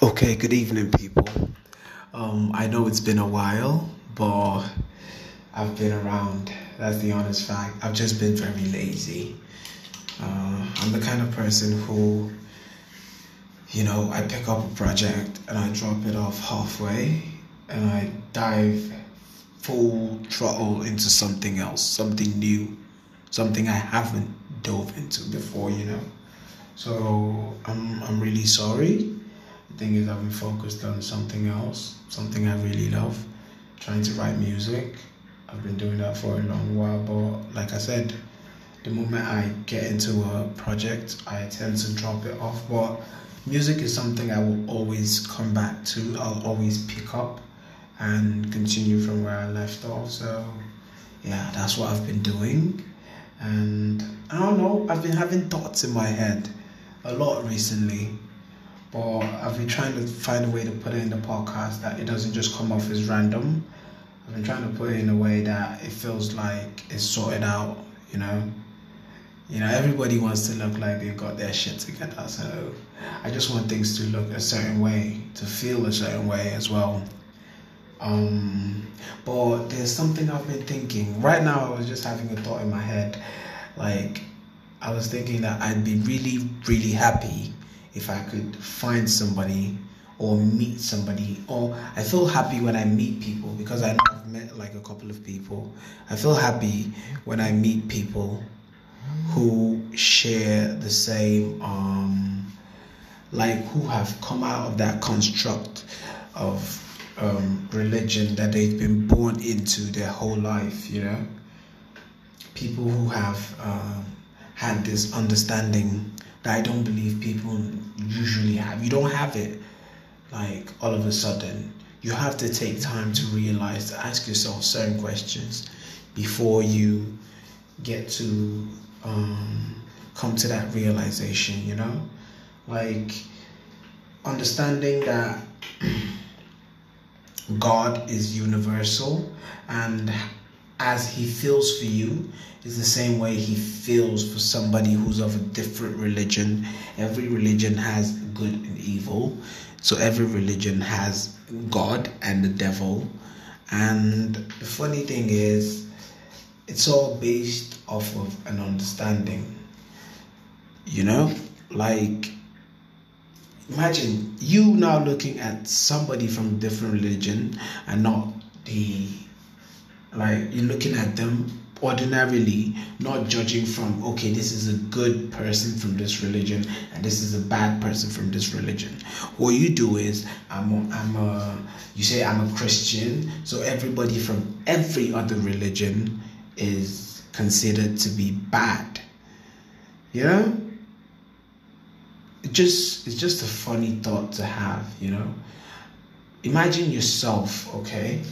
Okay, good evening, people. Um, I know it's been a while, but I've been around. That's the honest fact. I've just been very lazy. Uh, I'm the kind of person who, you know, I pick up a project and I drop it off halfway and I dive full throttle into something else, something new, something I haven't dove into before, you know. So I'm I'm really sorry. Thing is, I've been focused on something else, something I really love, trying to write music. I've been doing that for a long while, but like I said, the moment I get into a project, I tend to drop it off. But music is something I will always come back to. I'll always pick up and continue from where I left off. So, yeah, that's what I've been doing. And I don't know, I've been having thoughts in my head a lot recently. But I've been trying to find a way to put it in the podcast that it doesn't just come off as random. I've been trying to put it in a way that it feels like it's sorted out, you know. You know, everybody wants to look like they've got their shit together. So I just want things to look a certain way, to feel a certain way as well. Um, but there's something I've been thinking. Right now, I was just having a thought in my head. Like, I was thinking that I'd be really, really happy if I could find somebody or meet somebody. Or I feel happy when I meet people because I know I've met like a couple of people. I feel happy when I meet people who share the same, um, like who have come out of that construct of um, religion that they've been born into their whole life, you know? People who have um, had this understanding that I don't believe people usually have. You don't have it like all of a sudden. You have to take time to realize, to ask yourself certain questions before you get to um, come to that realization, you know? Like understanding that God is universal and as he feels for you is the same way he feels for somebody who's of a different religion. Every religion has good and evil. So every religion has God and the devil. And the funny thing is, it's all based off of an understanding. You know, like imagine you now looking at somebody from a different religion and not the like you're looking at them ordinarily not judging from okay this is a good person from this religion and this is a bad person from this religion. What you do is i'm a, i'm a you say i'm a christian so everybody from every other religion is considered to be bad. Know? It just it's just a funny thought to have you know? Imagine yourself okay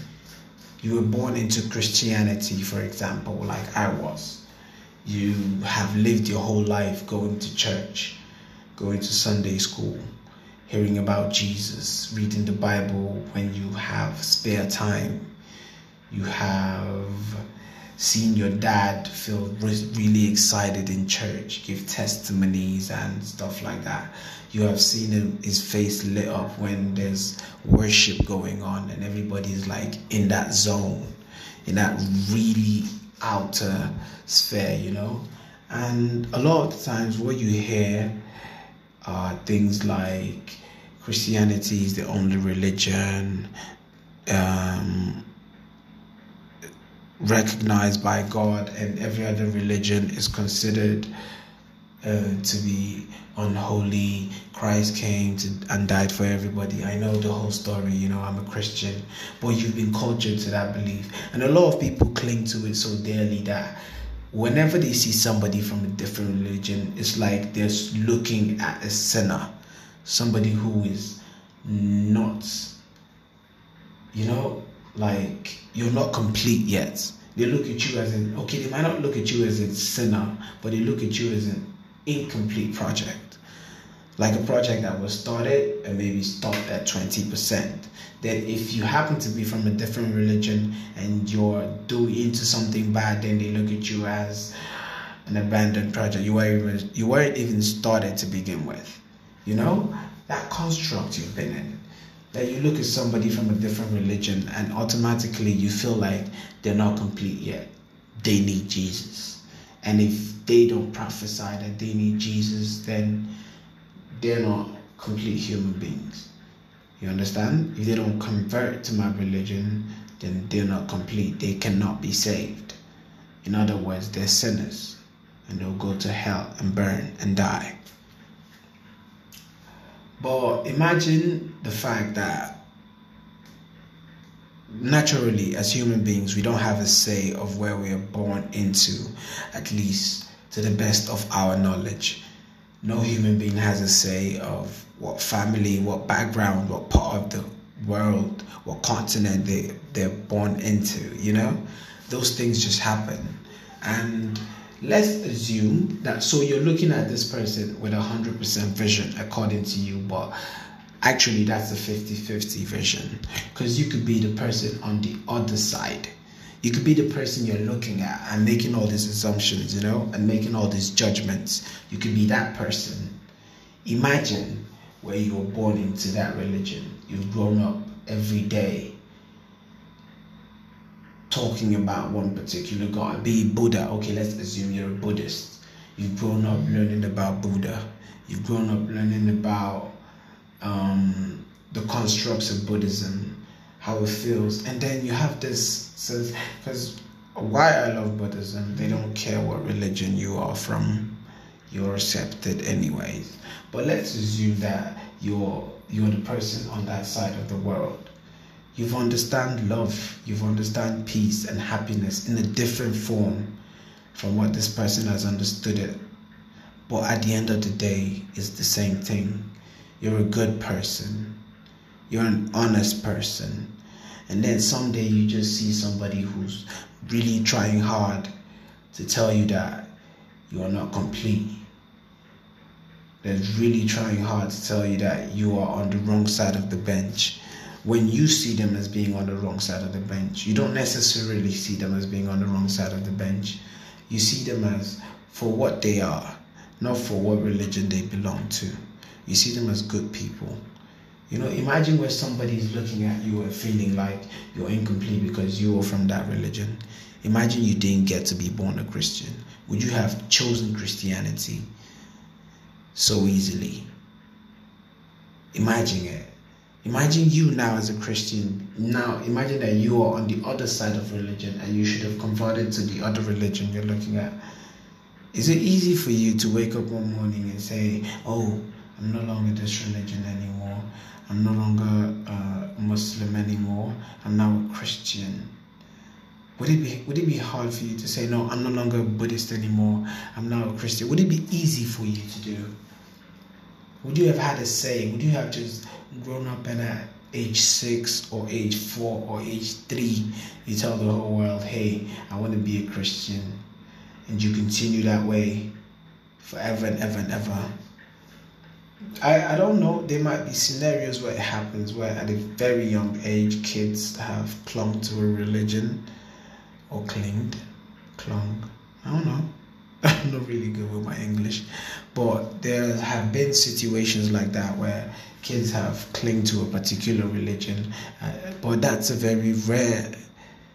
you were born into Christianity, for example, like I was. You have lived your whole life going to church, going to Sunday school, hearing about Jesus, reading the Bible when you have spare time. You have seen your dad feel really excited in church, give testimonies and stuff like that. You have seen him, his face lit up when there's worship going on and everybody's like in that zone, in that really outer sphere, you know. And a lot of times, what you hear are things like Christianity is the only religion. Um, recognized by God, and every other religion is considered uh, to be unholy. Christ came to, and died for everybody. I know the whole story, you know, I'm a Christian, but you've been cultured to that belief. And a lot of people cling to it so dearly that whenever they see somebody from a different religion, it's like they're looking at a sinner, somebody who is not, you know, like you're not complete yet. They look at you as an okay, they might not look at you as a sinner, but they look at you as an incomplete project. Like a project that was started and maybe stopped at 20%. That if you happen to be from a different religion and you're doing into something bad, then they look at you as an abandoned project. You weren't even, you weren't even started to begin with. You know? that construct you've been in. That you look at somebody from a different religion and automatically you feel like they're not complete yet. They need Jesus. And if they don't prophesy that they need Jesus, then they're not complete human beings. You understand? If they don't convert to my religion, then they're not complete. They cannot be saved. In other words, they're sinners and they'll go to hell and burn and die. But imagine the fact that naturally, as human beings, we don't have a say of where we are born into, at least to the best of our knowledge. No human being has a say of what family, what background, what part of the world, what continent they, they're born into, you know? Those things just happen. And let's assume that so you're looking at this person with a 100% vision according to you, but actually that's a 50 50 vision because you could be the person on the other side. You could be the person you're looking at and making all these assumptions, you know, and making all these judgments. You could be that person. Imagine where you were born into that religion. You've grown up every day talking about one particular God, be Buddha. Okay, let's assume you're a Buddhist. You've grown up learning about Buddha. You've grown up learning about um, the constructs of Buddhism, how it feels, and then you have this sense because why I love Buddhism, they don't care what religion you are from, you're accepted anyways. But let's assume that you're you're the person on that side of the world. You've understand love, you've understand peace and happiness in a different form from what this person has understood it. But at the end of the day, it's the same thing. You're a good person. You're an honest person. And then someday you just see somebody who's really trying hard to tell you that you are not complete that's really trying hard to tell you that you are on the wrong side of the bench when you see them as being on the wrong side of the bench. You don't necessarily see them as being on the wrong side of the bench. You see them as for what they are, not for what religion they belong to. You see them as good people. You know, imagine where somebody is looking at you and feeling like you're incomplete because you are from that religion. Imagine you didn't get to be born a Christian. Would you have chosen Christianity? so easily. Imagine it. Imagine you now as a Christian. Now, imagine that you are on the other side of religion and you should have converted to the other religion you're looking at. Is it easy for you to wake up one morning and say, Oh, I'm no longer this religion anymore. I'm no longer a Muslim anymore. I'm now a Christian. Would it be would it be hard for you to say no, I'm no longer a Buddhist anymore. I'm now a Christian? Would it be easy for you to do? Would you have had a say? Would you have just grown up and at age six or age four or age three, you tell the whole world, hey, I want to be a Christian, and you continue that way forever and ever and ever? I, I don't know. There might be scenarios where it happens where at a very young age kids have clung to a religion or clinged, clung. I don't know. I'm not really good with my English, but there have been situations like that where kids have clung to a particular religion, uh, but that's a very rare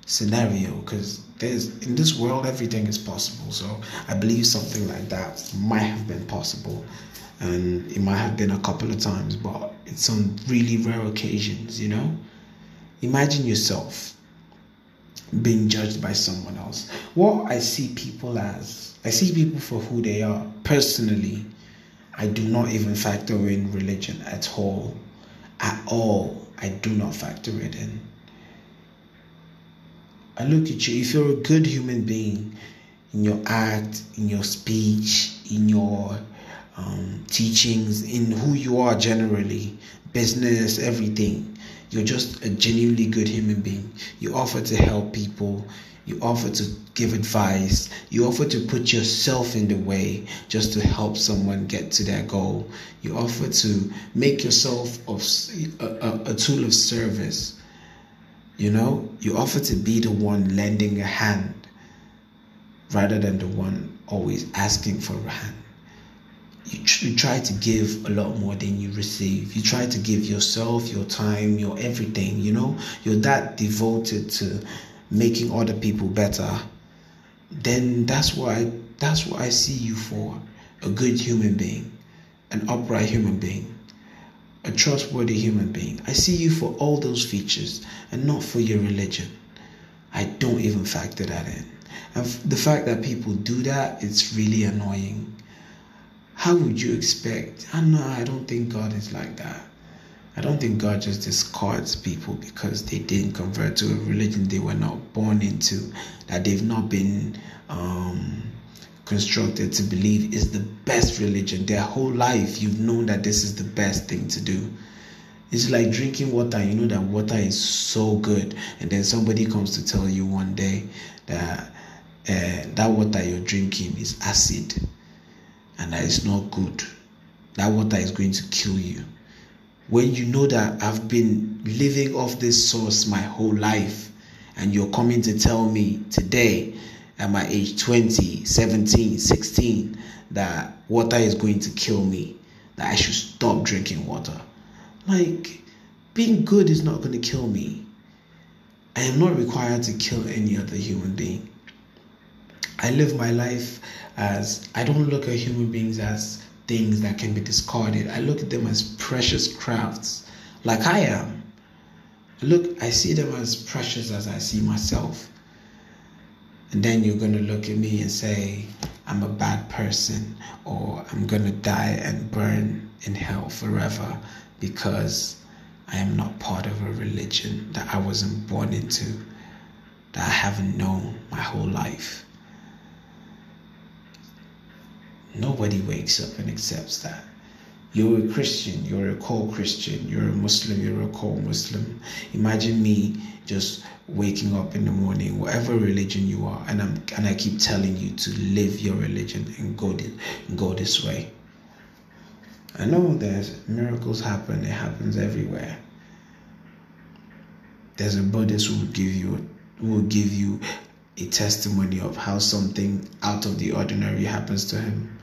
scenario because there's in this world everything is possible. So I believe something like that might have been possible, and it might have been a couple of times, but it's on really rare occasions. You know, imagine yourself being judged by someone else. What I see people as, I see people for who they are. Personally, I do not even factor in religion at all. At all, I do not factor it in. I look at you, if you're a good human being in your act, in your speech, in your um, teachings, in who you are generally, business, everything, you're just a genuinely good human being. You offer to help people. You offer to give advice. You offer to put yourself in the way just to help someone get to their goal. You offer to make yourself of a, a, a tool of service. You know, you offer to be the one lending a hand rather than the one always asking for a hand. You, tr- you try to give a lot more than you receive. You try to give yourself, your time, your everything, you know, you're that devoted to making other people better. Then that's what I that's what I see you for. A good human being, an upright human being, a trustworthy human being. I see you for all those features and not for your religion. I don't even factor that in. And the fact that people do that, it's really annoying. How would you expect? I know I don't think God is like that. I don't think God just discards people because they didn't convert to a religion they were not born into, that they've not been um, constructed to believe is the best religion. Their whole life, you've known that this is the best thing to do. It's like drinking water. You know that water is so good, and then somebody comes to tell you one day that uh, that water you're drinking is acid, and that is not good. That water is going to kill you. When you know that I've been living off this source my whole life, and you're coming to tell me today at my age 20, 17, 16 that water is going to kill me, that I should stop drinking water. Like, being good is not going to kill me. I am not required to kill any other human being. I live my life as I don't look at human beings as things that can be discarded. I look at them as precious crafts, like I am. Look, I see them as precious as I see myself. And then you're going to look at me and say, I'm a bad person, or I'm going to die and burn in hell forever because I am not part of a religion that I wasn't born into, that I haven't known my whole life. Nobody wakes up and accepts that. You're a Christian, you're a called Christian, you're a Muslim, you're a called Muslim. Imagine me just waking up in the morning, whatever religion you are, and I'm and I keep telling you to live your religion and go this, go this way. I know there's miracles happen, it happens everywhere. There's a Buddhist who will give you who will give you a testimony of how something out of the ordinary happens to him.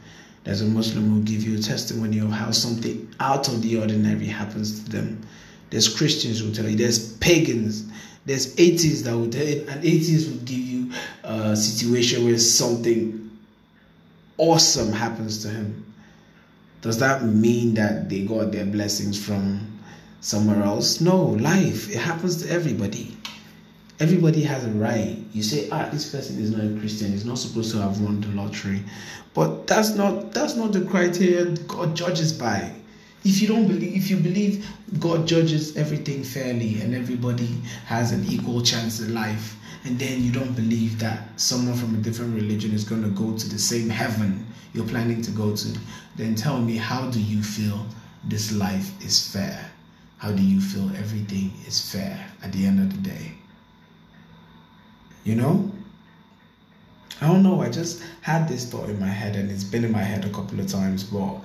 There's a Muslim who will give you a testimony of how something out of the ordinary happens to them. There's Christians who tell you. There's pagans. There's atheists that will tell you. An atheist will give you a situation where something awesome happens to him. Does that mean that they got their blessings from somewhere else? No, life. It happens to everybody. Everybody has a right. You say, ah, this person is not a Christian. He's not supposed to have won the lottery. But that's not that's not the criteria God judges by. If you don't believe, if you believe God judges everything fairly and everybody has an equal chance in life, and then you don't believe that someone from a different religion is going to go to the same heaven you're planning to go to, then tell me how do you feel this life is fair? How do you feel everything is fair at the end of the day? You know? I don't know. I just had this thought in my head, and it's been in my head a couple of times, but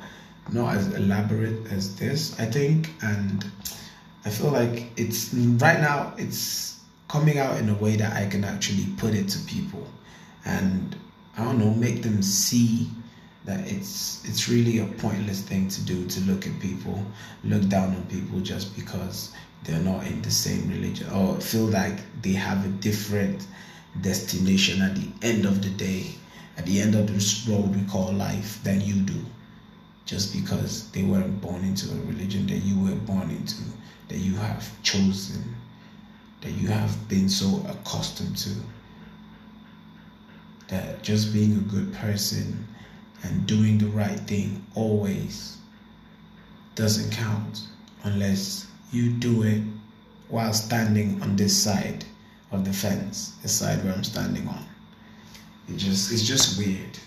not as elaborate as this, I think. And I feel like it's right now, it's coming out in a way that I can actually put it to people, and I don't know, make them see that it's it's really a pointless thing to do to look at people, look down on people just because they're not in the same religion or feel like they have a different destination at the end of the day, at the end of this road we call life than you do. Just because they weren't born into a religion that you were born into, that you have chosen, that you have been so accustomed to. That just being a good person and doing the right thing always doesn't count unless you do it while standing on this side of the fence, the side where I'm standing on. It just it's just weird.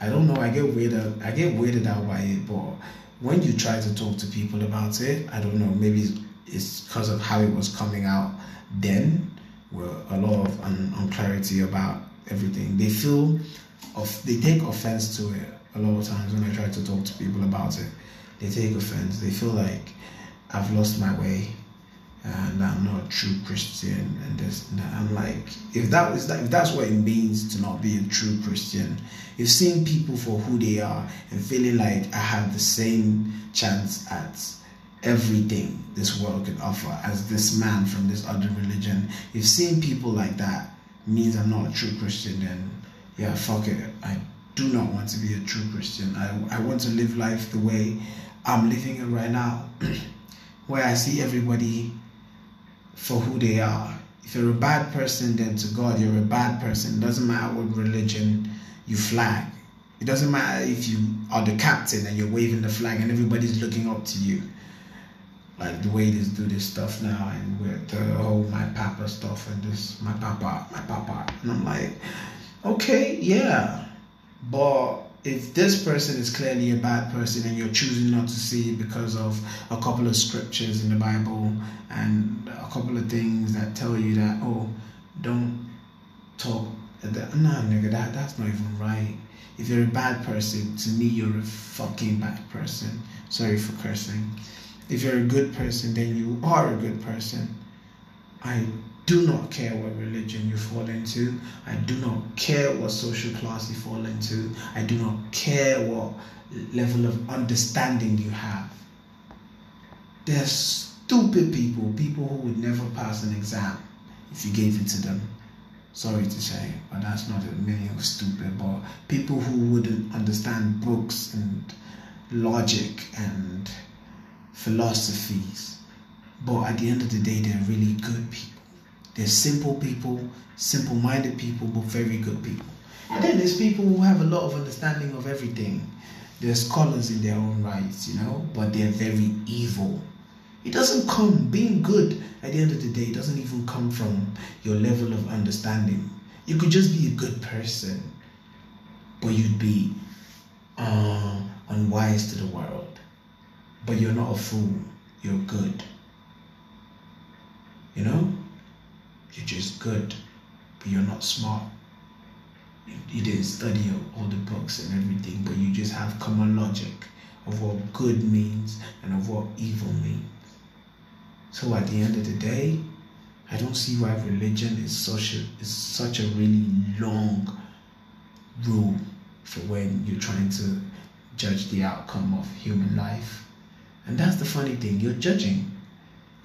I don't know. I get weirded. I get weirded out by it, but when you try to talk to people about it, I don't know. Maybe it's because of how it was coming out then, where a lot of un- unclarity about everything. They feel of they take offense to it a lot of times when I try to talk to people about it. They take offense. They feel like I've lost my way uh, and I'm not a true Christian and this and. I'm like, if that is that if that's what it means to not be a true Christian, if seeing people for who they are and feeling like I have the same chance at everything this world can offer as this man from this other religion, if seeing people like that means I'm not a true Christian, then yeah, fuck it. I do not want to be a true Christian. I, I want to live life the way I'm living it right now, where I see everybody for who they are. If you're a bad person, then to God, you're a bad person. It doesn't matter what religion you flag. It doesn't matter if you are the captain and you're waving the flag and everybody's looking up to you. Like the way they do this stuff now and with the whole my papa stuff and this my papa, my papa. And I'm like, okay, yeah. But if this person is clearly a bad person and you're choosing not to see because of a couple of scriptures in the Bible and a couple of things that tell you that, oh, don't talk. That, nah, nigga, that, that's not even right. If you're a bad person, to me, you're a fucking bad person. Sorry for cursing. If you're a good person, then you are a good person. I do not care what religion you fall into. I do not care what social class you fall into. I do not care what level of understanding you have. They're stupid people, people who would never pass an exam if you gave it to them. Sorry to say, but that's not a of stupid, but people who wouldn't understand books and logic and philosophies. But at the end of the day, they're really good people. There's simple people, simple minded people, but very good people. And then there's people who have a lot of understanding of everything. They're scholars in their own rights, you know, but they're very evil. It doesn't come, being good at the end of the day, it doesn't even come from your level of understanding. You could just be a good person, but you'd be uh, unwise to the world. But you're not a fool, you're good. You know? You're good, but you're not smart. You, you didn't study all the books and everything, but you just have common logic of what good means and of what evil means. So at the end of the day, I don't see why religion is such a is such a really long rule for when you're trying to judge the outcome of human life. And that's the funny thing, you're judging.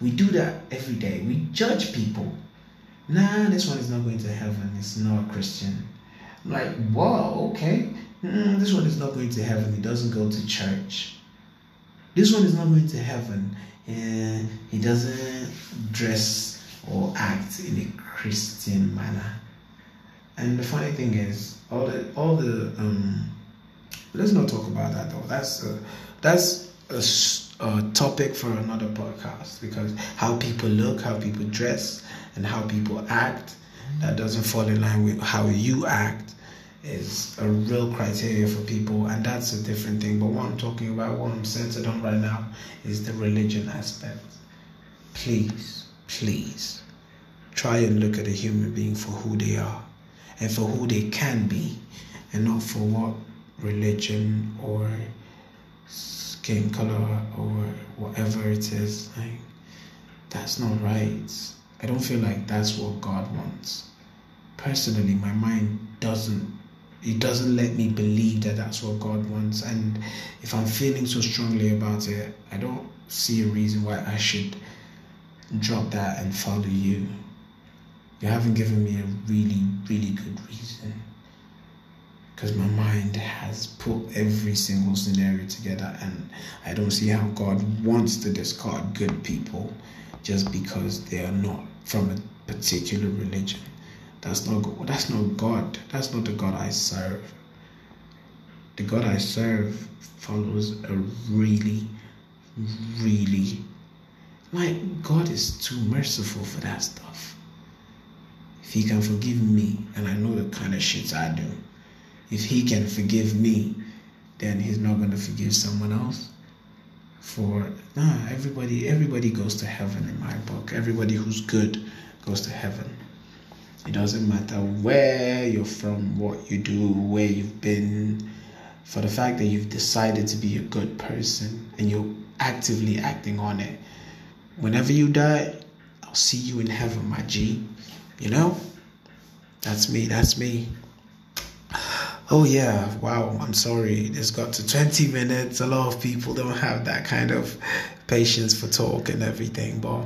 We do that every day. We judge people nah, this one is not going to heaven. It's not a Christian. Like, whoa, okay. Mm, this one is not going to heaven. He doesn't go to church. This one is not going to heaven. And he doesn't dress or act in a Christian manner. And the funny thing is, all the all the um, let's not talk about that though. That's a, that's a, a topic for another podcast because how people look, how people dress, and how people act that doesn't fall in line with how you act is a real criteria for people and that's a different thing. But what i'm talking about what i'm centered on right now is the religion aspect. Please please try and look at a human being for who they are and for who they can be and not for what religion or skin color or whatever it is like that's not right I don't feel like that's what God wants. Personally, my mind doesn't it doesn't let me believe that that's what God wants. And if I'm feeling so strongly about it, I don't see a reason why I should drop that and follow you. You haven't given me a really, really good reason. Because my mind has put every single scenario together, and I don't see how God wants to discard good people just because they are not from a particular religion. That's not that's not God. That's not the God I serve. The God I serve follows a really, really like God is too merciful for that stuff. If he can forgive me, and I know the kind of shit I do, if he can forgive me, then he's not gonna forgive someone else for nah, everybody everybody goes to heaven in my book. Everybody who's good goes to heaven. It doesn't matter where you're from, what you do, where you've been, for the fact that you've decided to be a good person and you're actively acting on it. Whenever you die, I'll see you in heaven, my G. You know? That's me. That's me. Oh yeah, wow. I'm sorry. it's got to 20 minutes. A lot of people don't have that kind of patience for talk and everything. But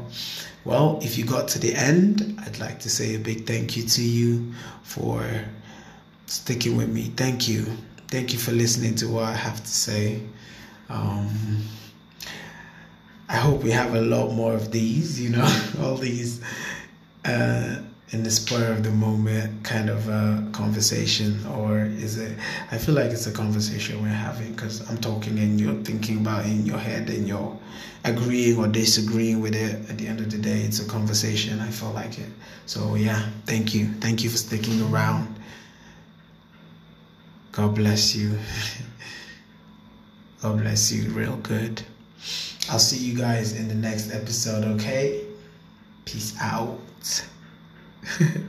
well, if you got to the end, I'd like to say a big thank you to you for sticking with me. Thank you. Thank you for listening to what I have to say. Um, I hope we have a lot more of these, you know, all these uh, in the spur of the moment kind of a conversation, or is it? I feel like it's a conversation we're having because I'm talking and you're thinking about in your head and you're agreeing or disagreeing with it. At the end of the day, it's a conversation. I feel like it. So, yeah, thank you. Thank you for sticking around. God bless you. God bless you real good. I'll see you guys in the next episode, okay? Peace out. 呵 呵